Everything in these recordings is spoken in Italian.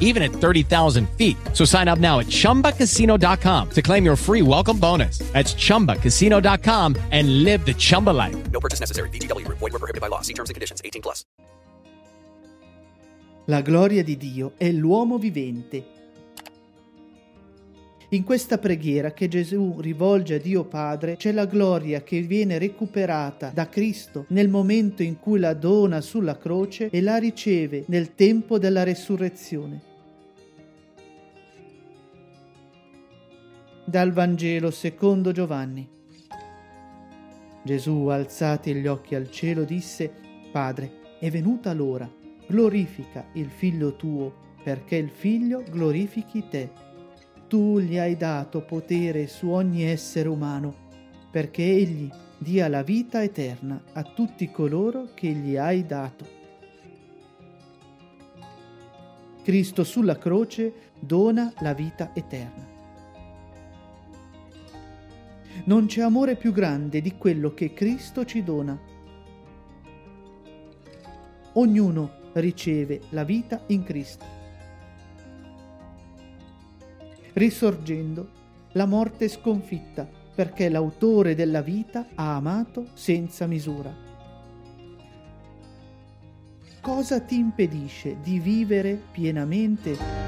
even at 30,000 feet. So sign up now at ChumbaCasino.com to claim your free welcome bonus. That's ChumbaCasino.com and live the Chumba life. No purchase necessary. VGW. Void were prohibited by law. See terms and conditions. 18 plus. La gloria di Dio è l'uomo vivente. In questa preghiera che Gesù rivolge a Dio Padre c'è la gloria che viene recuperata da Cristo nel momento in cui la dona sulla croce e la riceve nel tempo della resurrezione. Dal Vangelo secondo Giovanni. Gesù, alzati gli occhi al cielo, disse, Padre, è venuta l'ora, glorifica il figlio tuo, perché il figlio glorifichi te tu gli hai dato potere su ogni essere umano, perché egli dia la vita eterna a tutti coloro che gli hai dato. Cristo sulla croce dona la vita eterna. Non c'è amore più grande di quello che Cristo ci dona. Ognuno riceve la vita in Cristo risorgendo, la morte sconfitta, perché l'autore della vita ha amato senza misura. Cosa ti impedisce di vivere pienamente?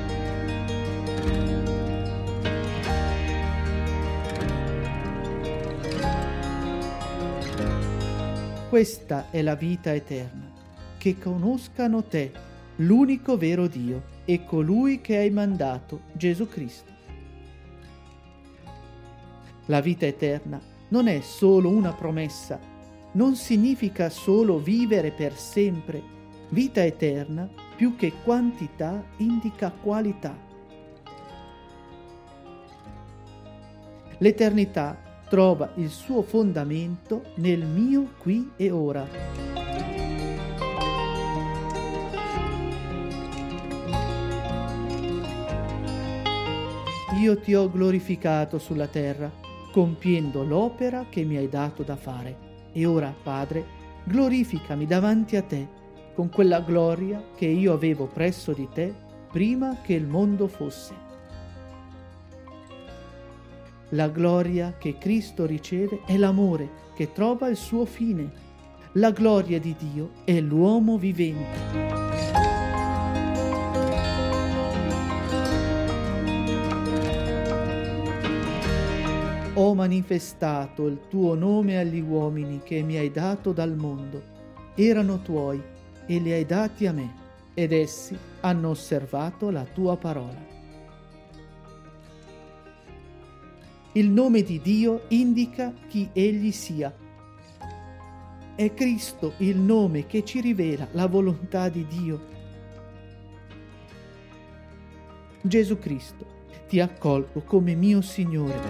Questa è la vita eterna, che conoscano te, l'unico vero Dio, e colui che hai mandato, Gesù Cristo. La vita eterna non è solo una promessa, non significa solo vivere per sempre. Vita eterna, più che quantità, indica qualità. L'eternità trova il suo fondamento nel mio qui e ora. Io ti ho glorificato sulla terra compiendo l'opera che mi hai dato da fare. E ora, Padre, glorificami davanti a te con quella gloria che io avevo presso di te prima che il mondo fosse. La gloria che Cristo riceve è l'amore che trova il suo fine. La gloria di Dio è l'uomo vivente. ho manifestato il tuo nome agli uomini che mi hai dato dal mondo. Erano tuoi e li hai dati a me, ed essi hanno osservato la tua parola. Il nome di Dio indica chi egli sia. È Cristo il nome che ci rivela la volontà di Dio. Gesù Cristo, ti accolgo come mio Signore.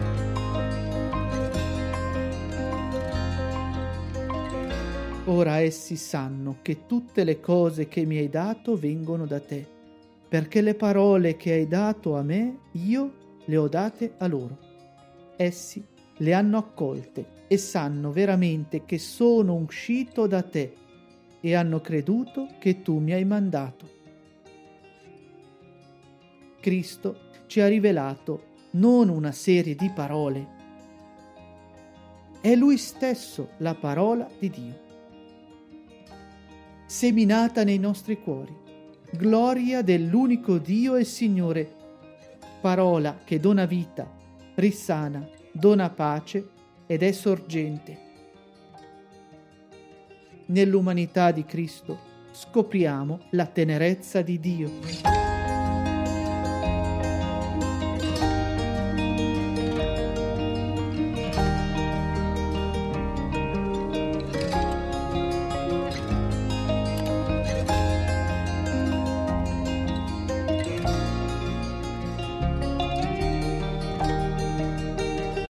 Ora essi sanno che tutte le cose che mi hai dato vengono da te, perché le parole che hai dato a me io le ho date a loro. Essi le hanno accolte e sanno veramente che sono uscito da te e hanno creduto che tu mi hai mandato. Cristo ci ha rivelato non una serie di parole, è Lui stesso la parola di Dio. Seminata nei nostri cuori, gloria dell'unico Dio e Signore, parola che dona vita, risana, dona pace ed è sorgente. Nell'umanità di Cristo scopriamo la tenerezza di Dio.